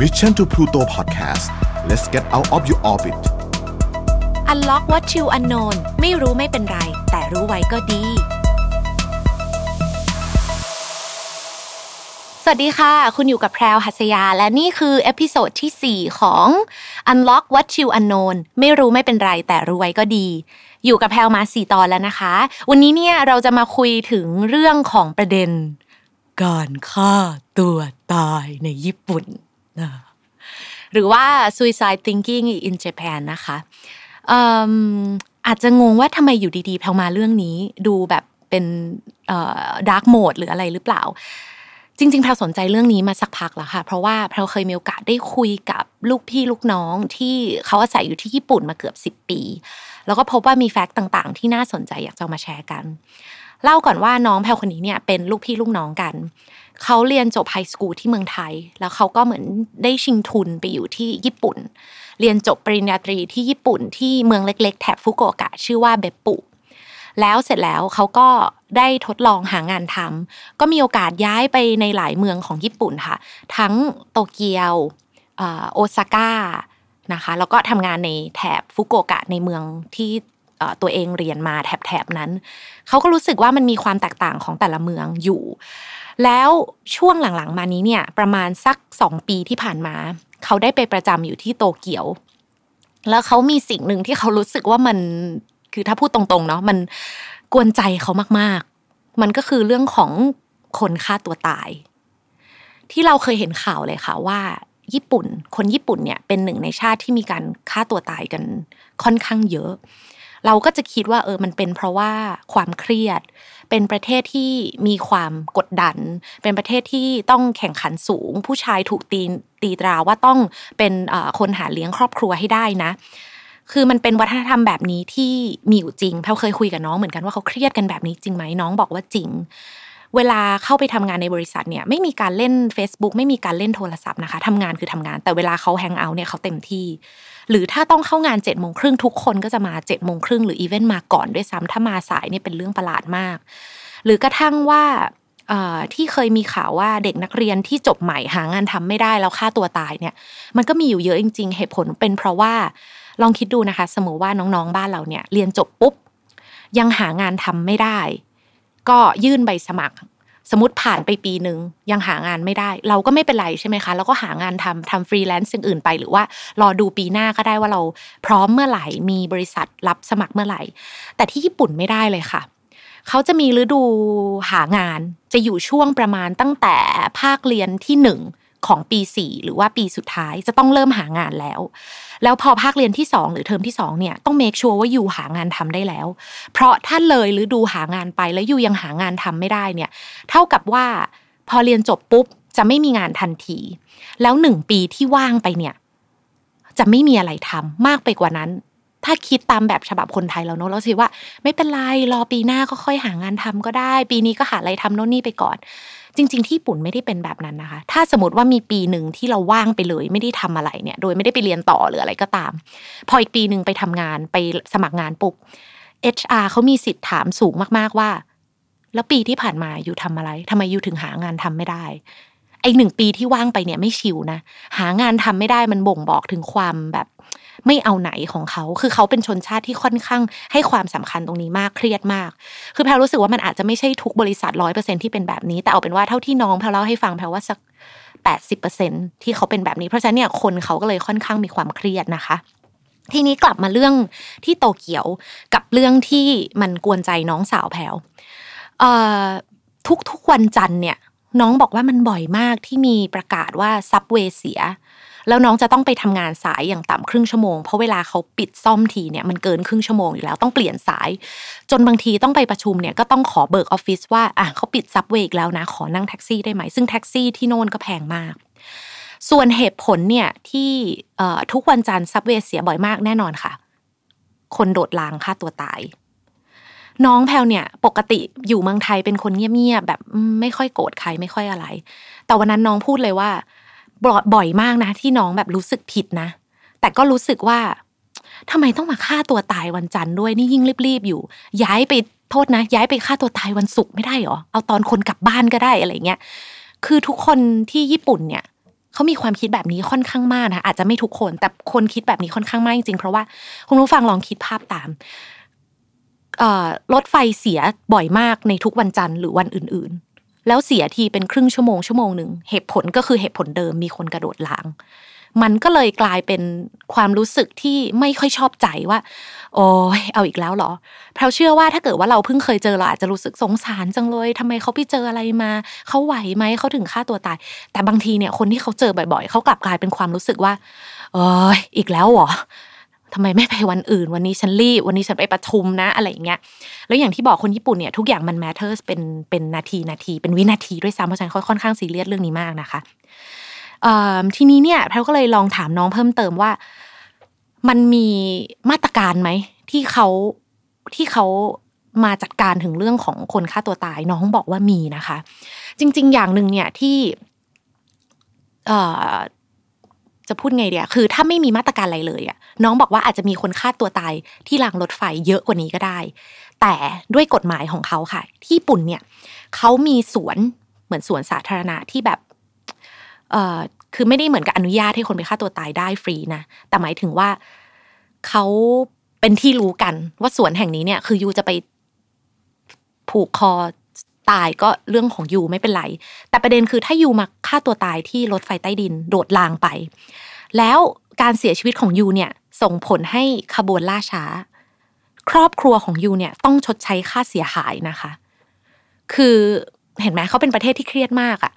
Mission to Pluto Podcast let's get out of your orbit Unlock what you unknown ไม่รู้ไม่เป็นไร แต่รู้ไว้ก็ดี สวัสดีค่ะ คุณอยู่กับแพรวหัสยา และนี่คือ episode ที่ 4 ของ Unlock what you unknown ไม่รู้ไม่เป็นไร แต่รู้ไว้ก็ดีอยู่กับแพรวมา4ตอนแล้วนะคะ วันนี้เนี่ยเราจะมาคุยถึงเรื่องของประเด็น การฆ่าตัวตายในญี่ปุ่น หรือว่า suicide thinking in Japan นะคะอาจจะงงว่าทำไมอยู่ดีๆแพลมาเรื่องนี้ ดูแบบเป็น dark mode หรืออะไรหรือเปล่า จริง ๆ แพลสนใจเรื่องนี้มาสักพักแล้วค่ะ เพราะว่าแพลเคยมีโอกาสได้คุยกับลูกพี่ลูกน้องที่เขาอาศัยอยู่ที่ญี่ปุ่นมาเกือบสิบปี แล้วก็พบว่ามี fact ต่าง ๆ ที่น่าสนใจอยากจะมาแชร์กัน เล่าก่อนว่าน้องแพลคนนี้เนี่ยเป็นลูกพี่ลูกน้องกัน เขาเรียนจบไฮสคูลที่เมืองไทย แล้วเขาก็เหมือนได้ชิงทุนไปอยู่ที่ญี่ปุ่น เรียนจบปริญญาตรีที่ญี่ปุ่นที่เมืองเล็ก ๆ แถบฟุกุโอกะชื่อว่าเบปปุแล้วเสร็จแล้วเขาก็ได้ทดลองหางานทำก็มีโอกาสย้ายไปในหลายเมืองของญี่ปุ่นค่ะ ทั้งโตเกียวโอซาก้านะคะแล้วก็ทำงานในแถบฟุกุโอกะในเมืองที่ ตัวเองเรียนมาแถบๆนั้น เขาก็รู้สึกว่ามันมีความแตกต่างของแต่ละเมืองอยู่ แล้วช่วงหลังๆ มานี้เนี่ยประมาณสักสองปีที่ผ่านมา เขาได้ไปประจำอยู่ที่โตเกียว แล้วเขามีสิ่งหนึ่งที่เขารู้สึกว่ามันคือถ้าพูดตรงๆเนาะมันกวนใจเขามากๆ มันก็คือเรื่องของคนฆ่าตัวตาย ที่เราเคยเห็นข่าวเลยค่ะว่าญี่ปุ่น คนญี่ปุ่นเนี่ยเป็นหนึ่งในชาติที่มีการฆ่าตัวตายกันค่อนข้างเยอะ เราก็จะคิดว่าเออมันเป็นเพราะว่าความเครียด เป็นประเทศที่มีความกดดัน เป็นประเทศที่ต้องแข่งขันสูง ผู้ชายถูกตีตีตราว่าต้องเป็นคนหาเลี้ยงครอบครัวให้ได้นะ คือมันเป็นวัฒนธรรมแบบนี้ที่มีอยู่จริงแพลเคยคุยกับน้องเหมือนกันว่าเขาเครียดกันแบบนี้จริงไหมน้องบอกว่าจริง เวลาเข้าไปทำงานในบริษัทเนี่ยไม่มีการเล่น Facebook ไม่มีการเล่นโทรศัพท์นะคะทำงานคือทำงาน แต่เวลาเขาแฮงเอาท์เนี่ยเขาเต็มที่ หรือถ้าต้องเข้างานเจ็ดโมงครึ่งทุกคนก็จะมาเจ็ดโมงครึ่งหรืออีเวนต์มาก่อนด้วยซ้ำถ้ามาสายเนี่ยเป็นเรื่องประหลาดมาก หรือกระทั่งว่าที่เคยมีข่าวว่าเด็กนักเรียนที่จบใหม่หางานทำไม่ได้แล้วฆ่าตัวตายเนี่ยมันก็มีอยู่เยอะจริง ๆ เหตุผลเป็นเพราะว่าลองคิดดูนะคะ สมมติว่าน้องๆบ้านเราเนี่ยเรียนจบปุ๊บยังหางานทำไม่ได้ ก็ยื่นใบสมัคร สมมติผ่านไปปีหนึ่งยังหางานไม่ได้ เราก็ไม่เป็นไรใช่ไหมคะแล้วก็หางานทำทำฟรีแลนซ์สิ่งอื่นไป หรือว่ารอดูปีหน้าก็ได้ว่าเราพร้อมเมื่อไหร่มีบริษัทรับสมัครเมื่อไหร่ แต่ที่ญี่ปุ่นไม่ได้เลยค่ะเขาจะมีฤดูหางานจะอยู่ช่วงประมาณตั้งแต่ภาคเรียนที่หนึ่ง ของปีสี่หรือว่าปีสุดท้ายจะต้องเริ่มหางานแล้ว แล้วพอภาคเรียนที่ 2 หรือเทอมที่ 2 เนี่ยต้องเมคชัวร์ว่าอยู่หางานทำได้แล้ว เพราะถ้าเลยหรือดูหางานไปแล้วอยู่ยังหางานทำไม่ได้เนี่ยเท่ากับว่าพอเรียนจบปุ๊บจะไม่มีงานทันที แล้วหนึ่งปีที่ว่างไปเนี่ย จะไม่มีอะไรทำมากไปกว่านั้น ถ้าคิดตามแบบฉบับคนไทยเราเนอะเราคิดว่า ไม่เป็นไรรอปีหน้าก็ค่อยหางานทำก็ได้ ปีนี้ก็หาอะไรทำโน่นนี่ไปก่อน จริง ๆ ที่ญี่ปุ่นไม่ได้เป็นแบบนั้นนะคะ ถ้าสมมติว่ามีปีหนึ่งที่เราว่างไปเลยไม่ได้ทำอะไรเนี่ย โดยไม่ได้ไปเรียนต่อหรืออะไรก็ตาม พออีกปีหนึ่งไปทำงานไปสมัครงานปุ๊บ HR เขามีสิทธิ์ถามสูงมากๆว่า แล้วปีที่ผ่านมาอยู่ทำอะไรทำไมอยู่ถึงหางานทำไม่ได้ไอหนึ่งปีที่ว่างไปเนี่ยไม่ชิวนะหางานทำไม่ได้มันบ่งบอกถึงความแบบ ไม่เอาไหนของเขา คือเขาเป็นชนชาติที่ค่อนข้างให้ความสำคัญตรงนี้มากเครียดมาก คือแพลรู้สึกว่ามันอาจจะไม่ใช่ทุกบริษัทร้อยเปอร์เซ็นที่เป็นแบบนี้ แต่เอาเป็นว่าเท่าที่น้องแพลเล่าให้ฟังแพลว่าสักแปดสิบเปอร์เซ็นที่เขาเป็นแบบนี้ เพราะฉะนั้นเนี่ยคนเขาก็เลยค่อนข้างมีความเครียดนะคะทีนี้กลับมาเรื่องที่โตเกียวกับเรื่องที่มันกวนใจน้องสาวแพลทุกทุกวันจันทร์เนี่ย น้องบอกว่ามันบ่อยมากที่มีประกาศว่า subway เสีย แล้วน้องจะต้องไปทำงานสายอย่างต่ำครึ่งชั่วโมงเพราะเวลาเขาปิดซ่อมทีเนี่ยมันเกินครึ่งชั่วโมงอยู่แล้วต้องเปลี่ยนสาย จนบางทีต้องไปประชุมเนี่ยก็ต้องขอเบิกออฟฟิศว่าอะเขาปิด subway แล้วนะขอนั่งแท็กซี่ได้ไหมซึ่งแท็กซี่ที่โน่นก็แพงมาก ส่วนเหตุผลเนี่ยที่ทุกวันจันทร์ซับเวเสียบ่อยมากแน่นอนค่ะ คนโดดลางฆ่าตัวตายน้องแพลเนี่ยปกติอยู่เมืองไทยเป็นคนเงียบๆแบบไม่ค่อยโกรธใครไม่ค่อยอะไร แต่วันนั้นน้องพูดเลยว่า บ่อยมากนะ ที่น้องแบบรู้สึกผิดนะ แต่ก็รู้สึกว่าทำไมต้องมาฆ่าตัวตายวันจันทร์ด้วยนี่ยิ่งรีบๆอยู่ ย้ายไปโทษนะ ย้ายไปฆ่าตัวตายวันศุกร์ไม่ได้หรอเอาตอนคนกลับบ้านก็ได้อะไรเงี้ยคือทุกคนที่ญี่ปุ่นเนี่ยเขามีความคิดแบบนี้ค่อนข้างมากนะอาจจะไม่ทุกคน แต่คนคิดแบบนี้ค่อนข้างมากจริงๆเพราะว่าคุณผู้ฟังลองคิดภาพตามรถไฟเสียบ่อยมากในทุกวันจันทร์หรือวันอื่น ๆ แล้วเสียทีเป็นครึ่งชั่วโมงชั่วโมงหนึ่งเหตุผลก็คือเหตุผลเดิมมีคนกระโดดล้าง มันก็เลยกลายเป็นความรู้สึกที่ไม่ค่อยชอบใจว่า โอ้ยเอาอีกแล้วเหรอเพราเชื่อว่าถ้าเกิดว่าเราเพิ่งเคยเจอเราอาจจะรู้สึกสงสารจังเลยทำไมเขาไปเจออะไรมาเขาไหวไหมเขาถึงฆ่าตัวตาย แต่บางทีเนี่ยคนที่เขาเจอบ่อย ๆเขากลับกลายเป็นความรู้สึกว่าเอ้ยอีกแล้วเหรอ ทำไมไม่ไปวันอื่น วันนี้ฉันรีบ วันนี้ฉันไปประชุมนะ อะไรอย่างเงี้ย แล้วอย่างที่บอกคนญี่ปุ่นเนี่ยทุกอย่างมัน matters เป็นเป็นนาทีนาที เป็นวินาทีด้วยซ้ำเพราะฉะนั้นค่อนข้างซีเรียสเรื่องนี้มากนะคะทีนี้เนี่ยแพรก็เลยลองถามน้องเพิ่มเติมว่า มันมีมาตรการไหมที่เขาที่เขามาจัดการถึงเรื่องของคนฆ่าตัวตายน้องบอกว่ามีนะคะ จริง ๆ อย่างหนึ่งเนี่ยที่จะพูดไงเดียคือถ้าไม่มีมาตรการอะไรเลยอะ น้องบอกว่าอาจจะมีคนฆ่าตัวตายที่รางรถไฟเยอะกว่านี้ก็ได้ แต่ด้วยกฎหมายของเขาค่ะ ที่ญี่ปุ่นเนี่ยเขามีสวนเหมือนสวนสาธารณะที่แบบเอ่อคือไม่ได้เหมือนกับอนุญาตให้คนไปฆ่าตัวตายได้ฟรีนะแต่หมายถึงว่าเขาเป็นที่รู้กันว่าสวนแห่งนี้เนี่ย คือยูจะไปผูกคอตายก็เรื่องของยูไม่เป็นไร แต่ประเด็นคือถ้ายูมาฆ่าตัวตายที่รถไฟใต้ดิน โดดรางไป แล้ว การเสียชีวิตของยูเนี่ยส่งผลให้ขบวนล่าช้า ครอบครัวของยูเนี่ยต้องชดใช้ค่าเสียหายนะคะ คือเห็นไหมเขาเป็นประเทศที่เครียดมากอะ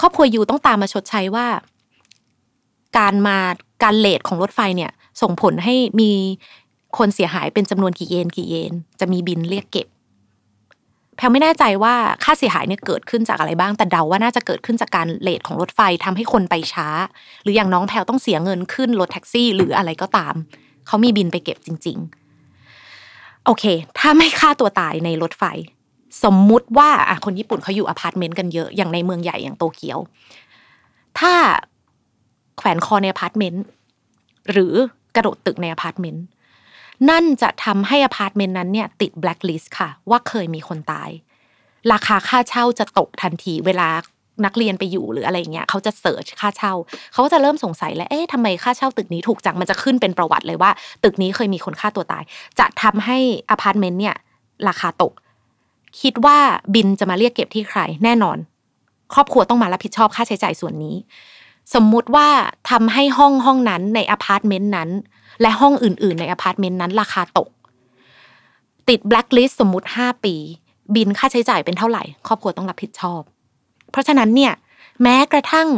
ครอบครัวยูต้องตามมาชดใช้ว่า การมาการเลทของรถไฟเนี่ย ส่งผลให้มีคนเสียหายเป็นจำนวนกี่เยนกี่เยน จะมีบินเรียกเก็บ แพลไม่แน่ใจว่าค่าเสียหายเนี่ยเกิดขึ้นจากอะไรบ้าง แต่เดาว่าน่าจะเกิดขึ้นจากการเลทของรถไฟทำให้คนไปช้า หรืออย่างน้องแพลต้องเสียเงินขึ้นรถแท็กซี่ หรืออะไรก็ตาม เขามีบินไปเก็บจริง ๆ โอเค ถ้าไม่ฆ่าตัวตายในรถไฟ สมมุติว่าอะคนญี่ปุ่นเขาอยู่อพาร์ตเมนต์กันเยอะ อย่างในเมืองใหญ่อย่างโตเกียว ถ้าแขวนคอในอพาร์ตเมนต์หรือกระโดดตึกในอพาร์ตเมนต์ นั่นจะทำให้อพาร์ตเมนต์นั้นเนี่ยติดแบล็คลิสต์ค่ะ ว่าเคยมีคนตาย ราคาค่าเช่าจะตกทันทีเวลานักเรียนไปอยู่หรืออะไรเงี้ยเขาจะ search ค่าเช่า เขาก็จะเริ่มสงสัยแล้วเอ๊ะทำไมค่าเช่าตึกนี้ถูกจังมันจะขึ้นเป็นประวัติเลยว่า ตึกนี้เคยมีคนฆ่าตัวตาย จะทำให้อพาร์ตเมนต์เนี่ยราคาตก คิดว่าบิลจะมาเรียกเก็บที่ใคร แน่นอน ครอบครัวต้องมารับผิดชอบค่าใช้จ่ายส่วนนี้ สมมุติว่าทำให้ห้องห้องนั้นในอพาร์ตเมนต์นั้น และห้องอื่น ๆ ในอพาร์ตเมนต์นั้นราคาตก ติดแบล็คลิสต์สมมุติห้าปี บิลค่าใช้จ่ายเป็นเท่าไหร่ ครอบครัวต้องรับผิดชอบ เพราะฉะนั้นเนี่ยแม้กระทั่ง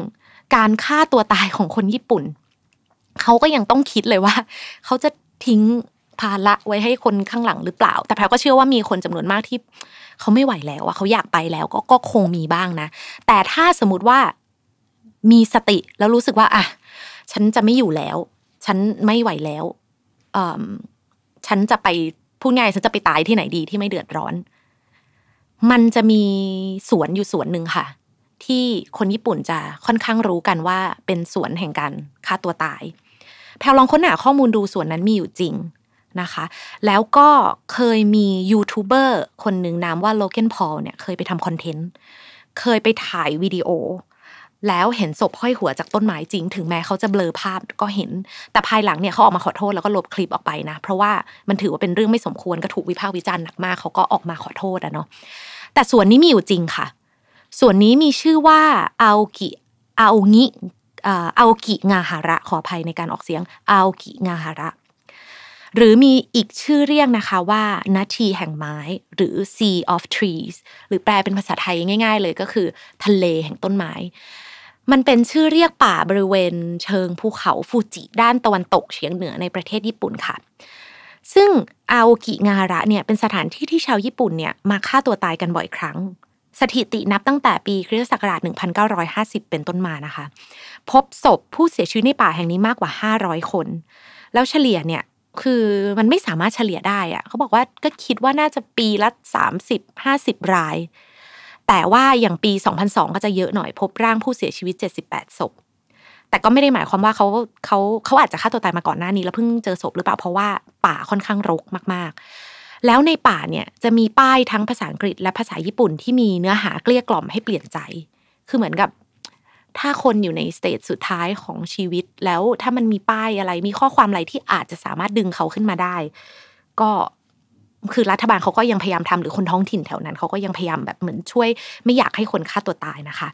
การฆ่าตัวตายของคนญี่ปุ่น เขาก็ยังต้องคิดเลยว่า เขาจะทิ้งภาระไว้ให้คนข้างหลังหรือเปล่า แต่แพรก็เชื่อว่ามีคนจำนวนมากที่ เขาไม่ไหวแล้วอะเขาอยากไปแล้วก็ก็คงมีบ้างนะ แต่ถ้าสมมติว่ามีสติแล้วรู้สึกว่าอะฉันจะไม่อยู่แล้ว ฉันไม่ไหวแล้วฉันจะไปพูดง่ายฉันจะไปตายที่ไหนดีที่ไม่เดือดร้อน มันจะมีสวนอยู่สวนหนึ่งค่ะ ที่คนญี่ปุ่นจะค่อนข้างรู้กันว่าเป็นสวนแห่งการฆ่าตัวตาย แพลลองค้นหาข้อมูลดูสวนนั้นมีอยู่จริงนะคะ แล้วก็เคยมียูทูบเบอร์คนหนึ่งนามว่า Logan Paul เนี่ยเคยไปทำ content เคยไปถ่ายวิดีโอ แล้วเห็นศพห้อยหัวจากต้นไม้จริง ถึงแม้เขาจะเบลอภาพก็เห็น แต่ภายหลังเนี่ยเขาออกมาขอโทษแล้วก็ลบคลิปออกไปนะ เพราะว่ามันถือว่าเป็นเรื่องไม่สมควรก็ถูกวิพากษ์วิจารณ์หนักมากเขาก็ออกมาขอโทษอะเนาะแต่ส่วนนี้มีอยู่จริงค่ะ ส่วนนี้มีชื่อว่าอาโอกิอาโองิอาโอกิงาฮาระขออภัยในการออกเสียงอาโอกิงาฮาระหรือมีอีกชื่อเรียกนะคะว่านาทีแห่งไม้หรือ Sea of Trees หรือแปลเป็นภาษาไทยง่าย ๆ เลยก็คือ ทะเลแห่งต้นไม้ มันเป็นชื่อเรียกป่าบริเวณเชิงภูเขาฟูจิด้านตะวันตกเฉียงเหนือในประเทศญี่ปุ่นค่ะ ซึ่งอาโอกิงาระเนี่ยเป็นสถานที่ที่ชาวญี่ปุ่นเนี่ยมาฆ่าตัวตายกันบ่อยครั้ง สถิตินับตั้งแต่ปีคริสตศักราช 1950 เป็นต้นมานะคะ พบศพผู้เสียชีวิตในป่าแห่งนี้มากกว่า 500 คน แล้วเฉลี่ยเนี่ยคือมันไม่สามารถเฉลี่ยได้อะเขาบอกว่าก็คิดว่าน่าจะปีละ 30-50 ราย แต่ว่าอย่างปี 2002 ก็จะเยอะหน่อยพบร่างผู้เสียชีวิต 78ศพแต่ก็ไม่ได้หมายความว่าเขาเขาเขาอาจจะฆ่าตัวตายมาก่อนหน้านี้แล้วเพิ่งเจอศพหรือเปล่าเพราะว่าป่าค่อนข้างรกมาก ๆ แล้วในป่าเนี่ยจะมีป้ายทั้งภาษาอังกฤษและภาษาญี่ปุ่นที่มีเนื้อหาเกลี้ยกล่อมให้เปลี่ยนใจ คือเหมือนกับถ้าคนอยู่ใน stage สุดท้ายของชีวิต แล้วถ้ามันมีป้ายอะไรมีข้อความอะไรที่อาจจะสามารถดึงเขาขึ้นมาได้ ก็ คือรัฐบาลเขาก็ยังพยายามทำหรือคนท้องถิ่นแถวนั้นเขาก็ยังพยายามแบบเหมือนช่วย ไม่อยากให้คนฆ่าตัวตายนะคะ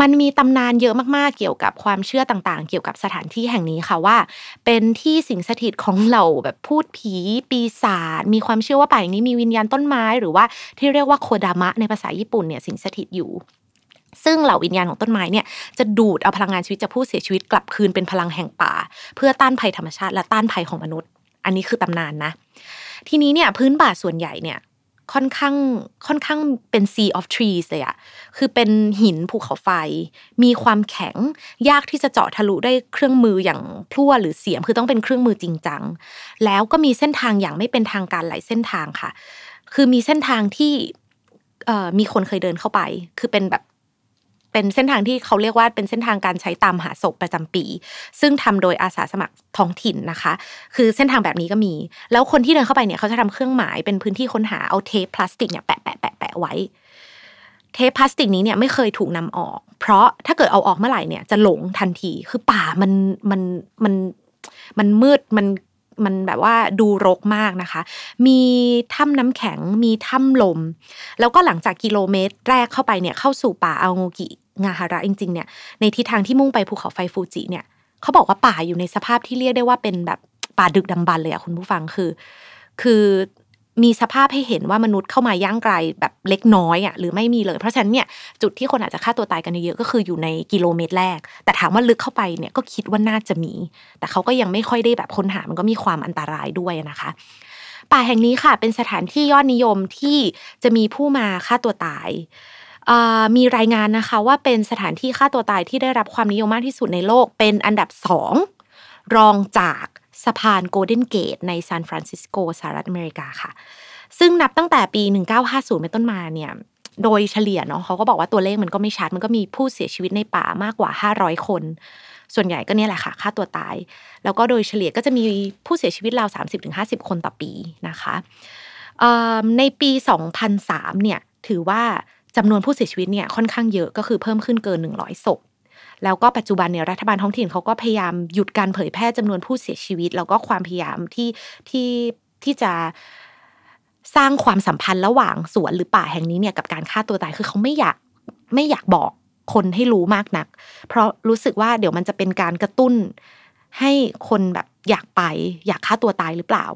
มันมีตำนานเยอะมากๆเกี่ยวกับความเชื่อต่างๆ เกี่ยวกับสถานที่แห่งนี้ค่ะว่า เป็นที่สิงสถิตของเหล่าแบบพูดผีปีศาจมีความเชื่อว่าป่าอย่างนี้มีวิญญาณต้นไม้ หรือว่าที่เรียกว่าโคดามะในภาษาญี่ปุ่นเนี่ยสิงสถิตอยู่ซึ่งเหล่าวิญญาณของต้นไม้เนี่ยจะดูดเอาพลังงานชีวิตจากผู้เสียชีวิตกลับคืนเป็นพลังแห่งป่า เพื่อต้านภัยธรรมชาติและต้านภัยของมนุษย์ อันนี้คือตำนานนะ ทีนี้เนี่ยพื้นป่าส่วนใหญ่เนี่ยค่อนข้างค่อนข้างเป็น sea of trees เลยอะคือเป็นหินภูเขาไฟ มีความแข็งยากที่จะเจาะทะลุได้เครื่องมืออย่างพลั่วหรือเสียมคือต้องเป็นเครื่องมือจริงจัง แล้วก็มีเส้นทางอย่างไม่เป็นทางการหลายเส้นทางค่ะ คือมีเส้นทางที่มีคนเคยเดินเข้าไป คือเป็นแบบ เป็นเส้นทางที่เขาเรียกว่าเป็นเส้นทางการใช้ตามหาศพประจำปี ซึ่งทำโดยอาสาสมัครท้องถิ่นนะคะ คือเส้นทางแบบนี้ก็มี แล้วคนที่เดินเข้าไปเนี่ยเขาจะทำเครื่องหมายเป็นพื้นที่ค้นหาเอาเทปพลาสติกเนี่ยแปะแปะแปะแปะไว้ เทปพลาสติกนี้เนี่ยไม่เคยถูกนำออก เพราะถ้าเกิดเอาออกเมื่อไหร่เนี่ยจะหลงทันทีคือป่ามันมันมันมันมืดมันมันแบบว่าดูรกมากนะคะ มีถ้ำน้ำแข็ง มีถ้ำลม แล้วก็หลังจากกิโลเมตรแรกเข้าไปเนี่ยเข้าสู่ป่าอาโงกิ งาฮาระจริง ๆ เนี่ย ในทิศทางที่มุ่งไปภูเขาไฟฟูจิเนี่ยเขาบอกว่าป่าอยู่ในสภาพที่เรียกได้ว่าเป็นแบบป่าดึกดำบรรเลยอะคุณผู้ฟังคือ คือมีสภาพให้เห็นว่ามนุษย์เข้ามาย่างไกลแบบเล็กน้อยอะหรือไม่มีเลย เพราะฉะนั้นเนี่ยจุดที่คนอาจจะฆ่าตัวตายกันเยอะก็คืออยู่ในกิโลเมตรแรก แต่ถามว่าลึกเข้าไปเนี่ยก็คิดว่าน่าจะมี แต่เขาก็ยังไม่ค่อยได้แบบค้นหามันก็มีความอันตรายด้วยนะคะ ป่าแห่งนี้ค่ะ เป็นสถานที่ยอดนิยมที่จะมีผู้มาฆ่าตัวตาย มีรายงานนะคะว่าเป็นสถานที่ฆ่าตัวตายที่ได้รับความนิยมมากที่สุดในโลก เป็นอันดับสองรองจากสะพานโกลเด้นเกตในซานฟรานซิสโกสหรัฐอเมริกาค่ะ ซึ่งนับตั้งแต่ปี 1950 เป็นต้นมาเนี่ยโดยเฉลี่ยเนาะเขาก็บอกว่าตัวเลขมันก็ไม่ชัด มันก็มีผู้เสียชีวิตในป่ามากกว่า 500 คน ส่วนใหญ่ก็เนี่ยแหละค่ะฆ่าตัวตาย แล้วก็โดยเฉลี่ยก็จะมีผู้เสียชีวิตราว 30-50 คนต่อปีนะคะในปี 2003 เนี่ยถือว่า จำนวนผู้เสียชีวิตเนี่ยค่อนข้างเยอะก็คือเพิ่มขึ้นเกิน 100ศพแล้วก็ปัจจุบันเนี่ยรัฐบาลท้องถิ่นเขาก็พยายามหยุดการเผยแพร่จำนวนผู้เสียชีวิต แล้วก็ความพยายามที่ที่ที่จะสร้างความสัมพันธ์ระหว่างสวนหรือป่าแห่งนี้เนี่ยกับการฆ่าตัวตายคือเขาไม่อยากไม่อยากบอกคนให้รู้มากนัก เพราะรู้สึกว่าเดี๋ยวมันจะเป็นการกระตุ้นให้คนแบบอยากไป อยากฆ่าตัวตายหรือเปล่า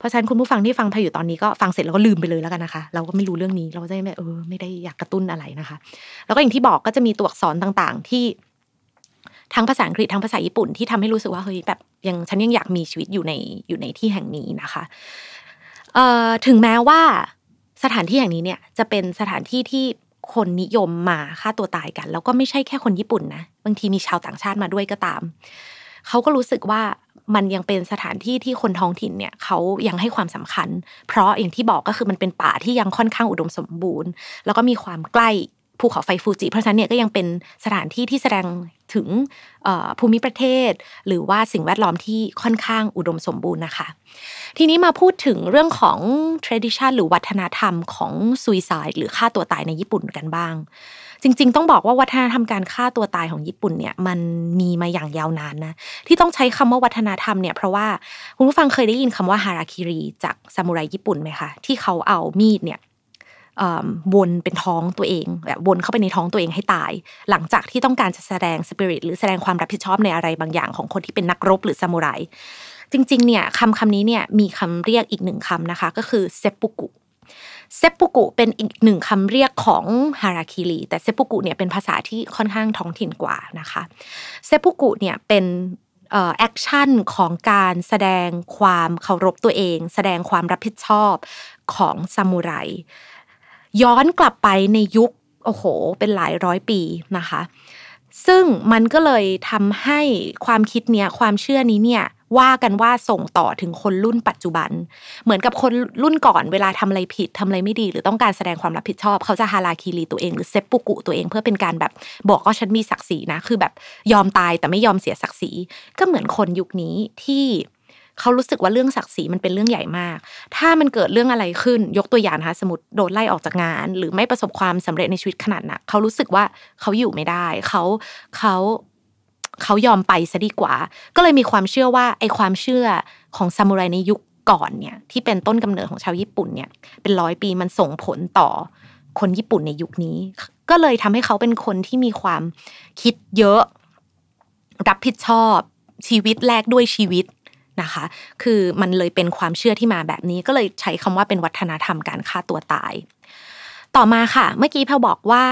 เพราะฉะนั้นคุณผู้ฟังที่ฟังพาอยู่ตอนนี้ก็ฟังเสร็จแล้วก็ลืมไปเลยแล้วกันนะคะ เราก็ไม่รู้เรื่องนี้เราจะไม่เออไม่ได้อยากกระตุ้นอะไรนะคะ แล้วก็อย่างที่บอกก็จะมีตัวอักษรต่างๆ ที่ทั้งภาษาอังกฤษทั้งภาษาญี่ปุ่นที่ทำให้รู้สึกว่าเฮ้ยแบบยังฉันยังอยากมีชีวิตอยู่ในอยู่ในที่แห่งนี้นะคะเอ่อถึงแม้ว่าสถานที่แห่งนี้เนี่ยจะเป็นสถานที่ที่คนนิยมมาฆ่าตัวตายกัน แล้วก็ไม่ใช่แค่คนญี่ปุ่นนะบางทีมีชาวต่างชาติมาด้วยก็ตามเขาก็รู้สึกว่า มันยังเป็นสถานที่ที่คนท้องถิ่นเนี่ยเขายังให้ความสำคัญ เพราะอย่างที่บอกก็คือมันเป็นป่าที่ยังค่อนข้างอุดมสมบูรณ์ แล้วก็มีความใกล้ภูเขาไฟฟูจิ เพราะฉะนั้นเนี่ยก็ยังเป็นสถานที่ที่แสดงถึงภูมิประเทศ หรือว่าสิ่งแวดล้อมที่ค่อนข้างอุดมสมบูรณ์นะคะ ทีนี้มาพูดถึงเรื่องของ tradition หรือวัฒนธรรมของ suicide หรือฆ่าตัวตายในญี่ปุ่นกันบ้าง จริง ๆ ต้องบอกว่าวัฒนธรรมการฆ่าตัวตายของญี่ปุ่นเนี่ยมันมีมาอย่างยาวนานนะที่ต้องใช้คำว่าวัฒนธรรมเนี่ยเพราะว่าคุณผู้ฟังเคยได้ยินคำว่าฮาราคิริจากซามูไรญี่ปุ่นไหมคะที่เขาเอามีดเนี่ยวนเป็นท้องตัวเองแบบวนเข้าไปในท้องตัวเองให้ตาย หลังจากที่ต้องการจะแสดงสปิริตหรือแสดงความรับผิดชอบในอะไรบางอย่างของคนที่เป็นนักรบหรือซามูไรจริงๆเนี่ยคำคำนี้เนี่ยมีคำเรียกอีกหนึ่งคำนะคะ ก็คือเซปุกุ เซปุกุเป็นอีกหนึ่งคำเรียกของฮาราคิริแต่เซปุกุเนี่ยเป็นภาษาที่ค่อนข้างท้องถิ่นกว่านะคะเซปุกุเนี่ยเป็น action ของการแสดงความเคารพตัวเอง แสดงความรับผิดชอบของซามูไร ย้อนกลับไปในยุคโอ้โห เป็นหลายร้อยปีนะคะ ซึ่งมันก็เลยทำให้ความคิดเนี้ยความเชื่อนี้เนี่ย ว่ากันว่าส่งต่อถึงคนรุ่นปัจจุบัน เหมือนกับคนรุ่นก่อนเวลาทำอะไรผิดทำอะไรไม่ดี หรือต้องการแสดงความรับผิดชอบ เขาจะฮาราคีรีตัวเองหรือเซปปุกุตัวเองเพื่อเป็นการแบบบอกว่าฉันมีศักดิ์ศรีนะ คือแบบยอมตายแต่ไม่ยอมเสียศักดิ์ศรีก็เหมือนคนยุคนี้ที่เขารู้สึกว่าเรื่องศักดิ์ศรีมันเป็นเรื่องใหญ่มาก ถ้ามันเกิดเรื่องอะไรขึ้น ยกตัวอย่างนะคะสมมติโดนไล่ออกจากงาน หรือไม่ประสบความสำเร็จในชีวิตขนาดหนักเขารู้สึกว่าเขาอยู่ไม่ได้ เขาเขา เขายอมไปซะดีกว่า ก็เลยมีความเชื่อว่าไอความเชื่อของซามูไรในยุคก่อนเนี่ยที่เป็นต้นกำเนิดของชาวญี่ปุ่นเนี่ยเป็นร้อยปีมันส่งผลต่อคนญี่ปุ่นในยุคนี้ ก็เลยทำให้เขาเป็นคนที่มีความคิดเยอะ รับผิดชอบชีวิตแลกด้วยชีวิตนะคะ คือมันเลยเป็นความเชื่อที่มาแบบนี้ ก็เลยใช้คำว่าเป็นวัฒนธรรมการฆ่าตัวตาย ต่อมาค่ะ เมื่อกี้พลบอกว่า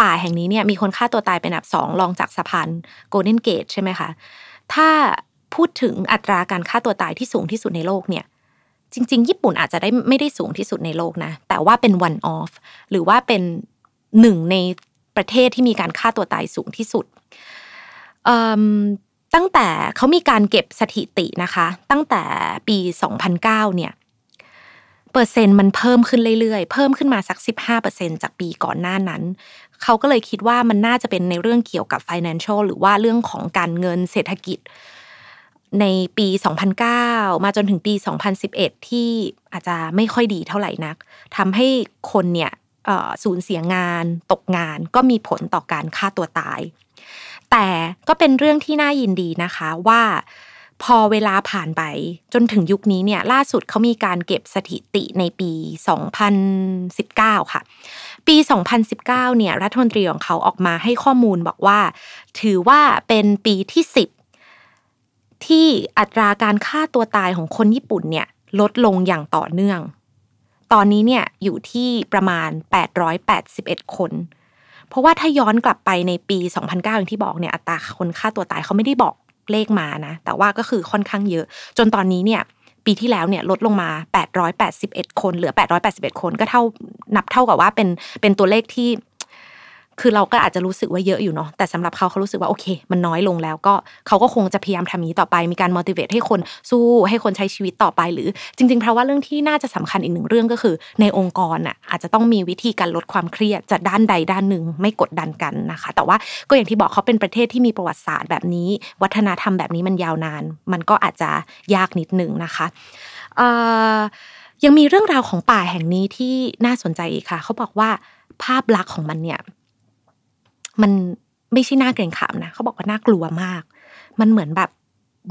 ป่าแห่งนี้เนี่ยมีคนฆ่าตัวตายเป็นอันดับสองรองจากสะพานโกลเด้นเกตใช่ไหมคะ ถ้าพูดถึงอัตราการฆ่าตัวตายที่สูงที่สุดในโลกเนี่ยจริง ๆ ญี่ปุ่นอาจจะได้ไม่ได้สูงที่สุดในโลกนะ แต่ว่าเป็น one off หรือว่าเป็นหนึ่งในประเทศที่มีการฆ่าตัวตายสูงที่สุด ตั้งแต่เขามีการเก็บสถิตินะคะ ตั้งแต่ปี 2009 เนี่ย เปอร์เซ็นต์มันเพิ่มขึ้นเรื่อยๆ เพิ่มขึ้นมาสัก 15%จากปีก่อนหน้านั้น เขาก็เลยคิดว่ามันน่าจะเป็นในเรื่องเกี่ยวกับ financial หรือว่าเรื่องของการเงินเศรษฐกิจ ในปี 2009 มาจนถึงปี 2011 ที่อาจจะไม่ค่อยดีเท่าไหร่นักทำให้คนเนี่ยสูญเสียงานตกงานก็มีผลต่อการฆ่าตัวตาย แต่ก็เป็นเรื่องที่น่ายินดีนะคะว่า พอเวลาผ่านไป จนถึงยุคนี้เนี่ยล่าสุดเขามีการเก็บสถิติในปี 2019 ค่ะ ปี 2019 เนี่ยรัฐมนตรีของเขาออกมาให้ข้อมูลบอกว่า ถือว่าเป็นปีที่ 10 ที่อัตราการฆ่าตัวตายของคนญี่ปุ่นเนี่ยลดลงอย่างต่อเนื่อง ตอนนี้เนี่ยอยู่ที่ประมาณ 881 คนเพราะว่าถ้าย้อนกลับไปในปี 2009 อย่างที่บอกเนี่ยอัตราคนฆ่าตัวตายเขาไม่ได้บอก เลขมานะ แต่ว่าก็คือค่อนข้างเยอะ จนตอนนี้เนี่ยปีที่แล้วเนี่ยลดลงมา 881 คน เหลือ 881 คน ก็เท่านับเท่ากับว่าเป็นเป็นตัวเลขที่ คือเราก็อาจจะรู้สึกว่าเยอะอยู่เนาะแต่สำหรับเขาเขารู้สึกว่าโอเค มันน้อยลงแล้วก็เขาก็คงจะพยายามทำนี้ต่อไปมีการ motivate ให้คนสู้ให้คนใช้ชีวิตต่อไปหรือ จริงๆเพราะว่าเรื่องที่น่าจะสำคัญอีกหนึ่งเรื่องก็คือ ในองค์กรอะอาจจะต้องมีวิธีการลดความเครียดจากด้านใดด้านหนึ่งไม่กดดันกันนะคะ แต่ว่าก็อย่างที่บอกเขาเป็นประเทศที่มีประวัติศาสตร์แบบนี้ วัฒนธรรมแบบนี้มันยาวนาน มันก็อาจจะยากนิดนึงนะคะยังมีเรื่องราวของป่าแห่งนี้ที่น่าสนใจอีกค่ะ เขาบอกว่าภาพลักษณ์ของมันเนี่ย มันไม่ใช่น่าเกรงขามนะเขาบอกว่าน่ากลัวมาก มันเหมือนแบบ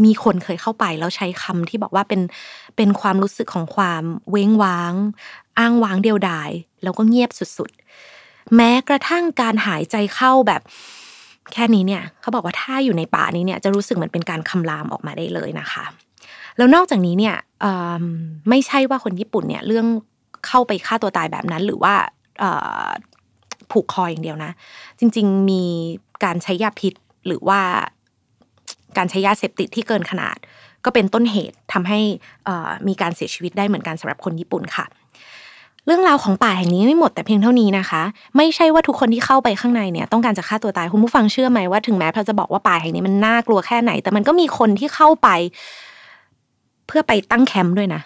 มีคนเคยเข้าไปแล้วใช้คำที่บอกว่าเป็นเป็นความรู้สึกของความเว้งว้าง อ้างว้างเดียวดาย แล้วก็เงียบสุดๆ แม้กระทั่งการหายใจเข้าแบบ แค่นี้เนี่ยเขาบอกว่าถ้าอยู่ในป่านี้เนี่ยจะรู้สึกเหมือนเป็นการคำรามออกมาได้เลยนะคะ แล้วนอกจากนี้เนี่ยไม่ใช่ว่าคนญี่ปุ่นเนี่ยเรื่องเข้าไปฆ่าตัวตายแบบนั้น หรือว่า ผูกคออย่างเดียวนะ จริง ๆ มีการใช้ยาพิษหรือว่าการใช้ยาเสพติดที่เกินขนาด ก็เป็นต้นเหตุทำให้มีการเสียชีวิตได้เหมือนกันสำหรับคนญี่ปุ่นค่ะ เรื่องราวของป่าแห่งนี้ไม่หมดแต่เพียงเท่านี้นะคะ ไม่ใช่ว่าทุกคนที่เข้าไปข้างในเนี่ยต้องการจะฆ่าตัวตายคุณผู้ฟังเชื่อไหมว่าถึงแม้เราจะบอกว่าป่าแห่งนี้มันน่ากลัวแค่ไหน แต่มันก็มีคนที่เข้าไป เพื่อไปตั้งแคมป์ด้วยนะ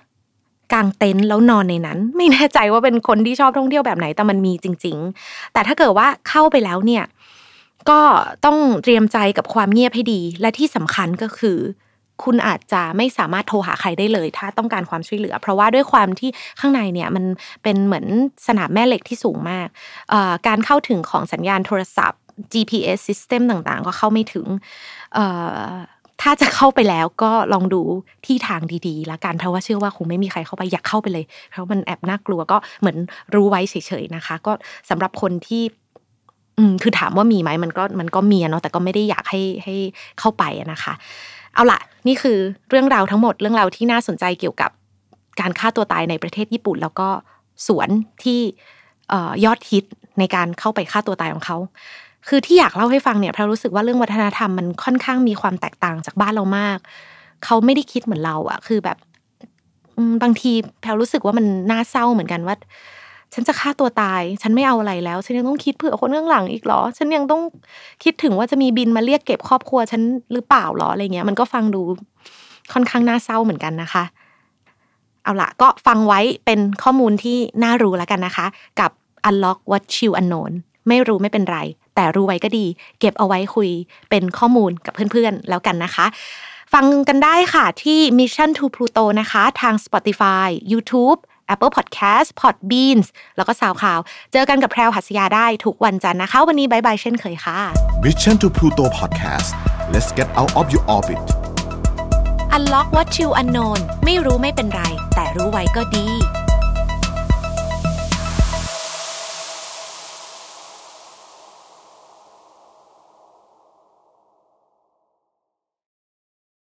กางเต็นท์แล้วนอนในนั้น ไม่แน่ใจว่าเป็นคนที่ชอบท่องเที่ยวแบบไหนแต่มันมีจริง ๆ แต่ถ้าเกิดว่าเข้าไปแล้วเนี่ยก็ต้องเตรียมใจกับความเงียบให้ดี และที่สำคัญก็คือ คุณอาจจะไม่สามารถโทรหาใครได้เลย ถ้าต้องการความช่วยเหลือ เพราะว่าด้วยความที่ข้างในเนี่ยมันเป็นเหมือนสนามแม่เหล็กที่สูงมาก การเข้าถึงของสัญญาณโทรศัพท์ GPS system ต่างๆ ก็เข้าไม่ถึง ถ้าจะเข้าไปแล้วก็ลองดูที่ทางดีๆแล้วกันเพราะว่าเชื่อว่าคงไม่มีใครเข้าไปอยากเข้าไปเลย เพราะมันแอบน่ากลัวก็เหมือนรู้ไว้เฉยๆนะคะ ก็สำหรับคนที่อืมคือถามว่ามีไหมมันก็มันก็มีเนาะแต่ก็ไม่ได้อยากให้ให้เข้าไปนะคะ เอาละนี่คือเรื่องราวทั้งหมดเรื่องราวที่น่าสนใจเกี่ยวกับการฆ่าตัวตายในประเทศญี่ปุ่น แล้วก็สวนที่ยอดฮิตในการเข้าไปฆ่าตัวตายของเขา คือที่อยากเล่าให้ฟังเนี่ยเพราะรู้สึกว่าเรื่องวัฒนธรรมมันค่อนข้างมีความแตกต่างจากบ้านเรามาก เขาไม่ได้คิดเหมือนเราอะคือแบบบางทีแพลรู้สึกว่ามันน่าเศร้าเหมือนกันว่า ฉันจะฆ่าตัวตาย ฉันไม่เอาอะไรแล้ว ฉันยังต้องคิดเผื่อคนเรื่องหลังอีกเหรอ ฉันยังต้องคิดถึงว่าจะมีบินมาเรียกเก็บครอบครัว ฉันหรือเปล่าหรออะไรเงี้ย มันก็ฟังดูค่อนข้างน่าเศร้าเหมือนกันนะคะ เอาละก็ฟังไว้เป็นข้อมูลที่น่ารู้แล้วกันนะคะ กับ Unlock What You Unknown ไม่รู้ไม่เป็นไร แต่รู้ไว้ก็ดี เก็บเอาไว้คุยเป็นข้อมูลกับเพื่อนๆ แล้วกันนะคะ ฟังกันได้ค่ะที่ Mission to Pluto นะคะ ทาง Spotify YouTube Apple Podcast Podbeans แล้วก็ SoundCloud เจอกันกับแพรวหัสยาได้ทุกวันจันทร์นะคะ วันนี้บายบายเช่นเคยค่ะ Mission to Pluto Podcast let's get out of your orbit Unlock what you unknown ไม่รู้ไม่เป็นไร แต่รู้ไว้ก็ดี